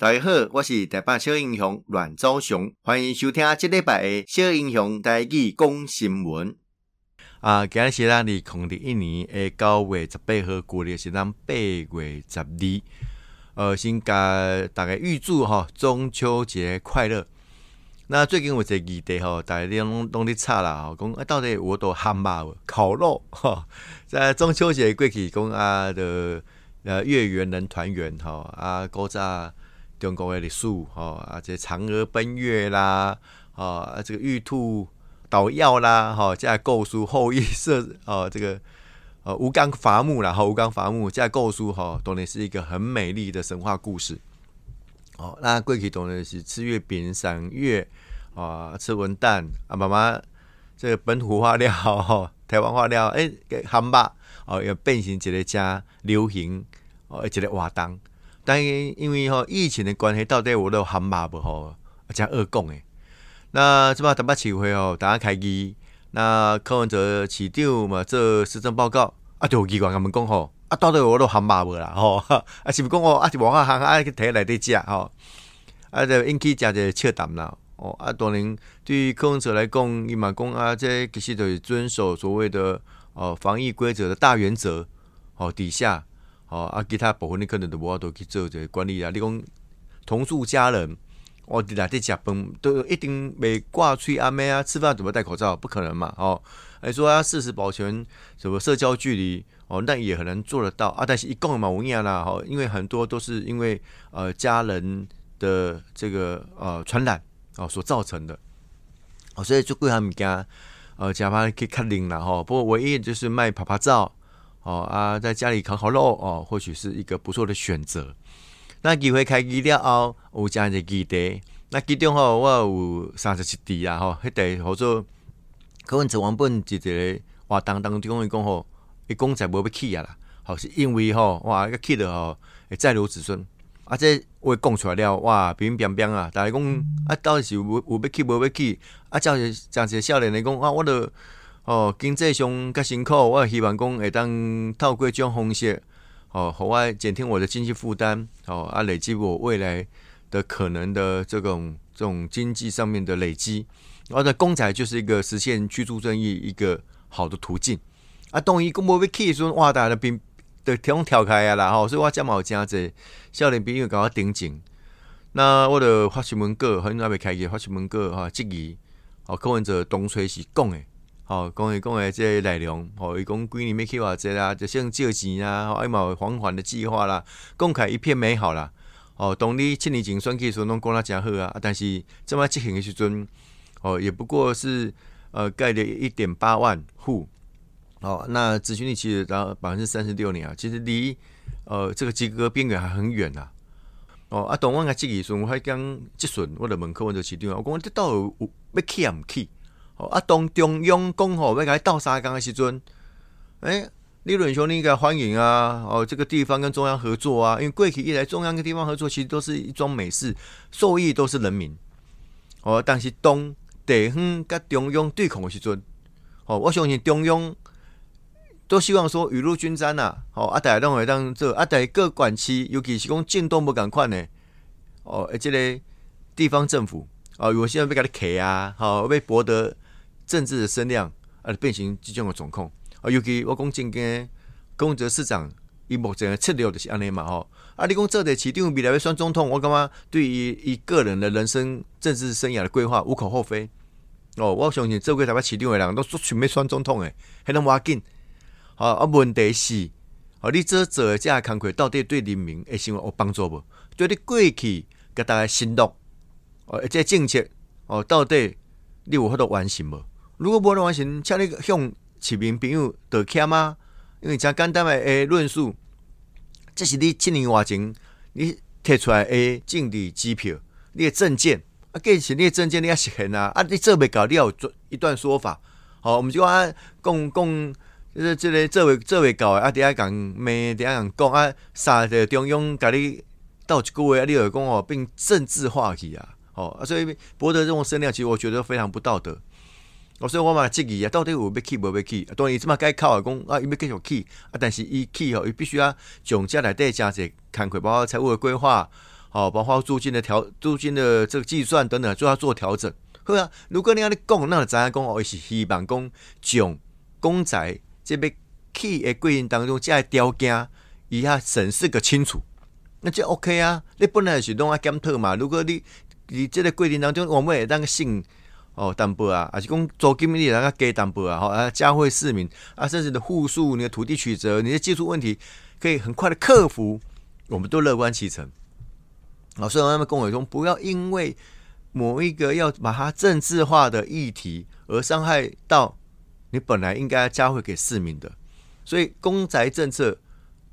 大家好，我是台北小英雄阮昭雄，欢迎收听这礼拜的小英雄台语讲新闻。啊，今日是咱二零二一年的九月十八号，过历是咱八月十二。呃，先甲大家预祝哈中秋节快乐。那最近有一个议题吼，大家拢拢咧吵啦，吼，讲啊到底我都汉堡烤肉哈，在中秋节过去讲啊的呃月圆人团圆吼啊，古早。中国的历史，吼啊，这嫦娥奔月啦，吼啊，这个玉兔捣药啦，吼，这构书后羿射，哦，这个呃吴刚伐木啦，吼吴刚伐木，这构书，吼，当然是一个很美丽的神话故事。哦，那过去当然是吃月饼、赏月啊，吃文旦啊，妈妈这个本土化料，吼台湾化料，诶，给汉堡哦，要变成一个加流行哦，一个活动。但因为吼疫情的关系，到底我都喊骂不吼，加恶讲诶。那这摆台北市会吼，大家开机，那柯文哲市长嘛做施政报告，啊就议员他们讲吼，啊到底我都喊骂无啦 吼，啊是不讲哦，啊是无法行啊去摕来底食吼，啊就引起诚侪笑谈啦。哦啊当然对于柯文哲来讲，伊嘛讲啊，这其实就是遵守所谓的哦防疫规则的大原则哦底下。哦，啊，其他部分你可能都无法度去做这个管理啊。你讲同住家人，哦，伫内底食饭都一定袂挂喙阿妹啊，吃饭怎么戴口罩？不可能嘛，哦，还说啊，事实保全什么社交距离，哦，那也很难做得到啊。但是一共嘛有影啦，吼，因为很多都是因为呃家人的这个呃传染哦所造成的，哦，所以就贵他们家呃加班去看零啦吼。不过唯一就是卖趴趴照。哦啊，在家里烤烤肉哦，或许是一个不错的选择。那机会开机了后，有这样一个基地。那其中吼，我有三十七地啊，吼，迄地好做。柯文哲原本一个活动当中伊讲吼，伊公仔无要起啊啦，吼是因为吼，哇，一个起了吼，会再留子孙。啊，这话讲出来了，哇，乒乒乓乓啊！大家讲啊，到底是有有要起无要起？啊，叫是讲些少年来讲啊，我都。哦，经济上较辛苦，我也希望讲会当透过种方式，哦，和我减轻我的经济负担，哦，啊，累积我未来的可能的这种这种经济上面的累积，然后呢，公仔就是一个实现居住正义一个好的途径。啊，当伊讲无要起说，哇，大家边的天空跳开啊啦，吼，所以我这么有真济少年朋友甲我顶警，那我的发新闻稿很难被开个发新闻稿哈，质疑，哦，柯文哲东吹西讲诶。哦，讲伊讲诶，即个内容，吼，伊讲几年要去偌济啦，就先借钱啊，还有还款的计划啦，公开一片美好啦。哦，当你七年前选举时阵拢讲得诚好啊，但是这么执行的时阵，哦，也不过是呃盖了一点八万户，哦，那咨询率其实达百分之三十六年啊，其实离呃这个及格边缘还很远呐。哦，啊，当我个质疑时阵，我还讲质询，我就问柯文哲市长，我讲这到底有要去啊，毋去啊，当中央讲吼要甲伊斗相共的时阵，诶、欸，理论上你应该欢迎啊！哦，这个地方跟中央合作啊，因为过去以来中央跟地方合作其实都是一桩美事，受益都是人民。哦，但是当地方跟中央对抗的时阵，哦，我相信中央都希望说雨露均沾呐。哦，啊，大家拢会当做啊，大家各管区，尤其是讲进度不赶快呢。哦，而这个地方政府哦，有些人要甲你客啊，好要博得。政治的声量，啊，变成即种的状况啊，尤其我讲正经，柯文哲市长，伊目前的策略就是安尼嘛吼。啊，你讲这个市长未来要选总统，我感觉对于伊个人的人生政治生涯的规划无可厚非。哦，我相信这回台北市长的人都准备选总统诶，还能挖紧。好啊，问题是，哦，你这做的这项工作到底对人民诶生活有帮助无？对你过去甲大家承诺，哦，这政策哦，到底你有法度完成无？如果无能完成，请你向市民朋友道歉啊？因为诚简单诶论述，这是你七年外前你摕出来诶政治支票，你诶证件啊，计是你诶证件你要实现啊，啊，你做未到，你要有做一段说法。好，我们就讲讲讲，就是这个做未做未到诶，啊，底下讲咩？底下讲讲啊，啥的中央甲你斗一句话啊，你有讲哦，并政治化去啊，好啊，所以博得这种声量，其实我觉得非常不道德。我说我嘛质疑啊，到底有要去无要起？当然伊即马改口啊，讲啊，伊要继续去啊，但是伊去吼，伊必须要从遮内底诚济工课，包括财务的规划，好，包括租金的调、租金的这个计算等等，就要做调整。好啊，如果你要你讲，那咱讲哦，是希望讲将公宅这边去的过程当中，这条件一下审视个清楚，那就 OK 啊。你本来是拢要检讨嘛，如果你你这个过程当中，我们也当个信。哦，担保啊，还是讲租金你那个给担保啊，好啊，教会市民啊，甚至的户数、你的土地取得、你的技术问题，可以很快的克服，我们都乐观其成。好，所以他们跟我说，不要因为某一个要把它政治化的议题而伤害到你本来应该教会给市民的。所以公宅政策，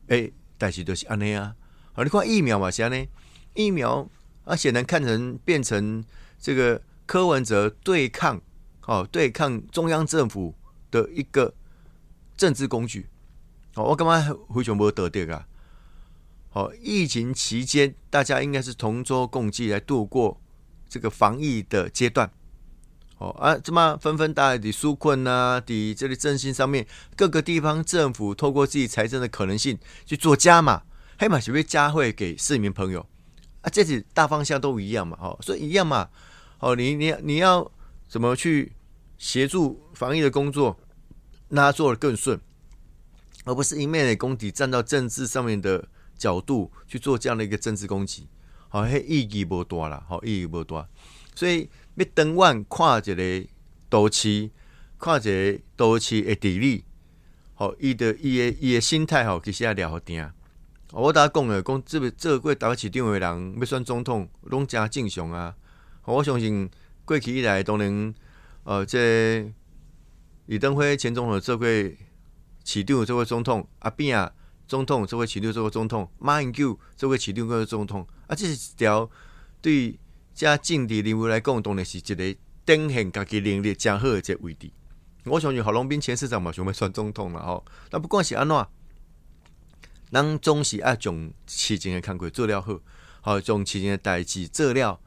哎、欸，但是都是安尼啊。好，你看疫苗嘛，是安尼，疫苗啊，显然看成变成这个。柯文哲对抗，哦，对抗中央政府的一个政治工具，哦，我干嘛非常没得点啊？好，疫情期间大家应该是同舟共济来度过这个防疫的阶段，哦啊，这么纷纷大的纾困啊，的这里振兴上面，各个地方政府透过自己财政的可能性去做加码，黑马是不是加惠给市民朋友啊？这是大方向都一样嘛，哦，所以一样嘛。哦，你你你要怎么去协助防疫的工作，让它做得更顺，而不是一面的攻击，站到政治上面的角度去做这样的一个政治攻击，好，嘿，意义不大了，好，意义不大。所以要登万跨一个都市，跨一个都市的地理，好，伊的伊的伊的心态好，其实也了好定。我大家讲了，讲这个这个台北市长的人要选总统，拢真正常啊。我相信过去以来都能，呃，这李登辉前总统做过市长，做过总统；阿扁啊总统做过市长，做过总统；马英九做过市长，做过总统。啊，这是一条对这政治人物来讲，当然是一个展现家己能力正好的这位置。我相信郝龙斌前市长嘛，想要选总统了吼。那不管是安怎，咱总是爱将事情的看过做了好，好将事情的代志做了，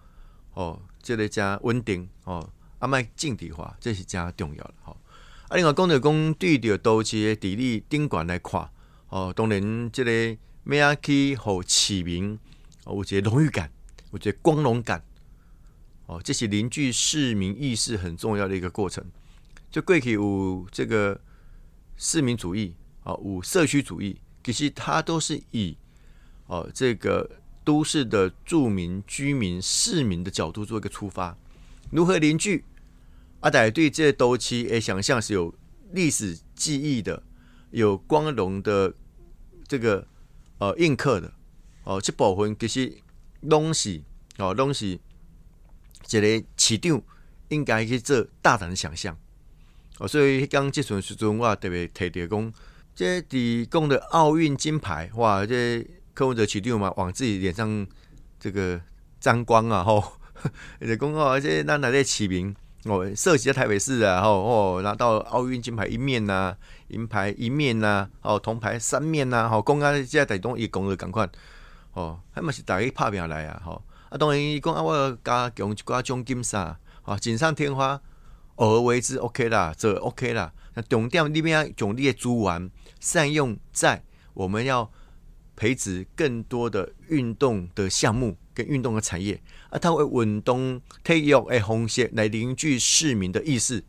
哦。这个加稳定哦，阿麦政治化，这是加重要的吼。啊，另外讲的讲对着都市的地理景观来看哦，当然这个咩啊去互市民有一个荣誉感，有一个光荣感哦，这是凝聚市民意识很重要的一个过程。就过去有这个市民主义啊，有社区主义，其实它都是以哦这个。都市的住民、居民、市民的角度做一个出发，如何凝聚？阿仔对这都期诶想象是有历史记忆的，有光荣的这个呃印刻的哦，这部分其实东西哦东西，这个市长应该去做大胆的想象哦，所以刚即阵时阵我特别提到讲，这提供的奥运金牌哇这。柯文哲起定嘛，往自己脸上这个沾光啊！吼，而且公告而且那哪在起名哦，设计在台北市啊！吼哦，拿到奥运金牌一面呐、啊，银牌一面呐、啊，哦，铜牌三面呐！吼，公告现在台东一公的赶快哦，还嘛是大家拍拼来啊！吼啊，当然伊讲啊，我要加强一寡奖金啥，哦，锦上添花，偶尔为之，OK 啦，这 OK 啦。那重点你边奖励的资源善用在我们要。培植更多的运动的项目跟运动的产业，啊，它会运动体育的红线来凝聚市民的意识。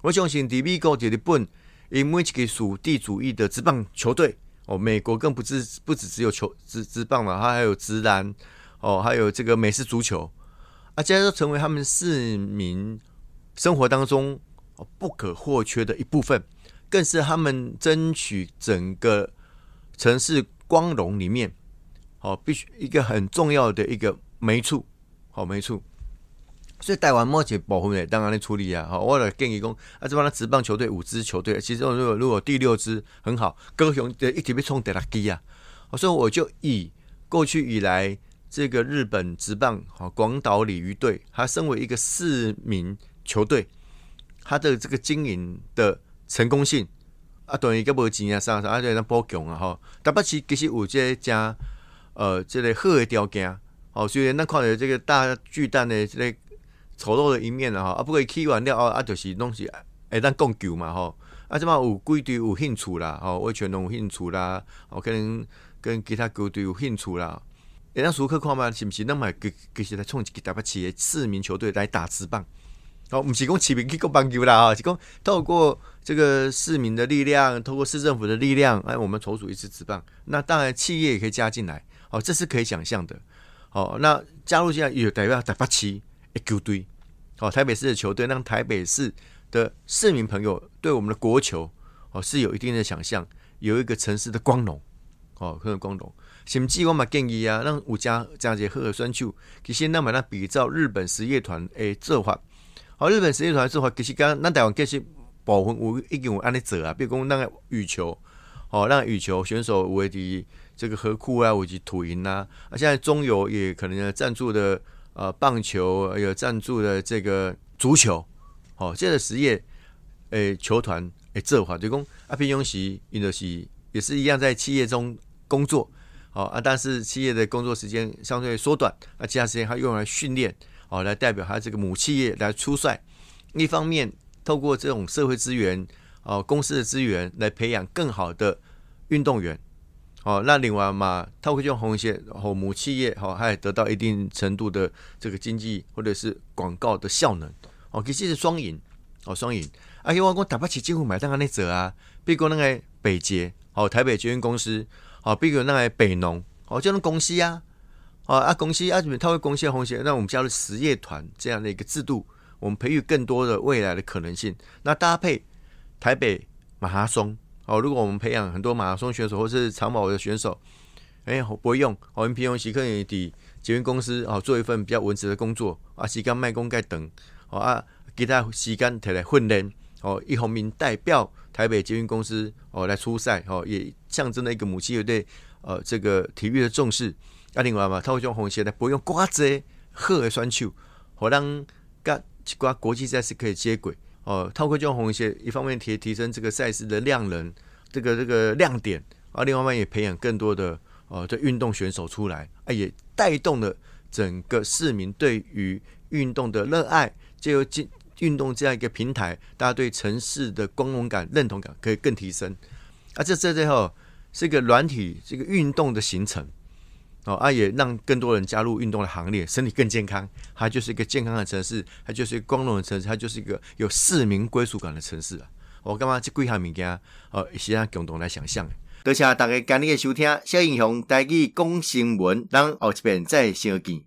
我相信在美国、在日本，因为这个属地主义的职棒球队哦，美国更不止不止只有球职职棒了，它还有职篮哦，还有这个美式足球，啊，这些都成为他们市民生活当中不可或缺的一部分，更是他们争取整个城市。光荣里面，好，必须一个很重要的一个没处，好没处。所以台湾目前保护的当然的处理啊，好，我来建议讲，啊，这帮他职棒球队五支球队，其中如果如果第六支很好，高雄的一直被冲第六支啊，所以我就以过去以来这个日本职棒好广岛鲤鱼队，它身为一个市民球队，它的这个经营的成功性。啊，等于个无钱啊，啥啥啊，就当补强啊，吼。台北市其实有这加呃，这个好的条件，吼，虽然咱看到这个大巨蛋的这个丑陋的一面啊，吼。啊，不过伊起完了后啊，就是拢是会当讲究嘛，吼。啊，这么有几队有兴趣啦，吼，我全拢有兴趣啦，哦，可能跟其他球队有兴趣啦。也让熟客看嘛，是毋是那么给给些来冲击台北市的市民球队来打职棒？哦，唔是讲市民去讲棒球啦，啊，是讲透过这个市民的力量，透过市政府的力量，哎，我们筹组一支职棒。那当然，企业也可以加进来，哦，这是可以想象的。哦，那加入进来也代表台北市一球队，哦，台北市的球队，让台北市的市民朋友对我们的国球，哦，是有一定的想象，有一个城市的光荣，哦，很有光荣。甚至我嘛建议啊，让五家这样子好的选手，其实那么那比照日本实业团诶做法，好，日本实业团做法其实刚咱台湾其实部分有已经有安尼做啊，比如讲那个羽球，哦，让羽球选手为的这个河库啊，以及土银啊，啊，现在中游也可能赞助的呃棒球，还有赞助的这个足球，哦，这个实业诶球团诶做法，就讲啊，平常时因为是也是一样在企业中工作。好啊，但是企业的工作时间相对缩短，啊，其他时间还用来训练，哦，来代表他这个母企业来出赛。一方面透过这种社会资源，哦，公司的资源来培养更好的运动员，哦，那另外嘛，透过这种红线，哦，母企业，哦，还得到一定程度的这个经济或者是广告的效能，哦，其实是双赢，哦，双赢。而且我讲打不起政府买单安尼做啊，比如那个北捷，哦，台北捷运公司。好，比如那个北农，哦，这种公司啊，哦啊公司啊，这边他会公司的红线，那我们加入实业团这样的一个制度，我们培育更多的未来的可能性。那搭配台北马拉松，哦，如果我们培养很多马拉松选手或是长跑的选手，哎，不会用，我们平常时可以抵捷运公司哦，做一份比较文职的工作啊，时间卖工盖等，哦啊，其他时间提来训练，哦，一方面代表。台北捷运公司哦来出赛哦，也象征了一个母亲有对呃这个体育的重视。啊，另外嘛，他会将红鞋呢，不用挂这好的选手，好让跟其他国际赛事可以接轨哦。透过这种红鞋，一方面提提升这个赛事的量能，这个这个亮点啊，另外一方面也培养更多的呃的运动选手出来啊，也带动了整个市民对于运动的热爱，就有进。运动这样一个平台，大家对城市的光荣感、认同感可以更提升。啊，这这最后是一个软体，这个运动的形成哦，啊，也让更多人加入运动的行列，身体更健康。它就是一个健康的城市，它就是一个光荣的城市，它就是一个有市民归属感的城市啊！我干嘛这几项物件哦，是让共同来想象。多谢大家今日的收听，小英雄带去讲新闻，等后一遍再相见。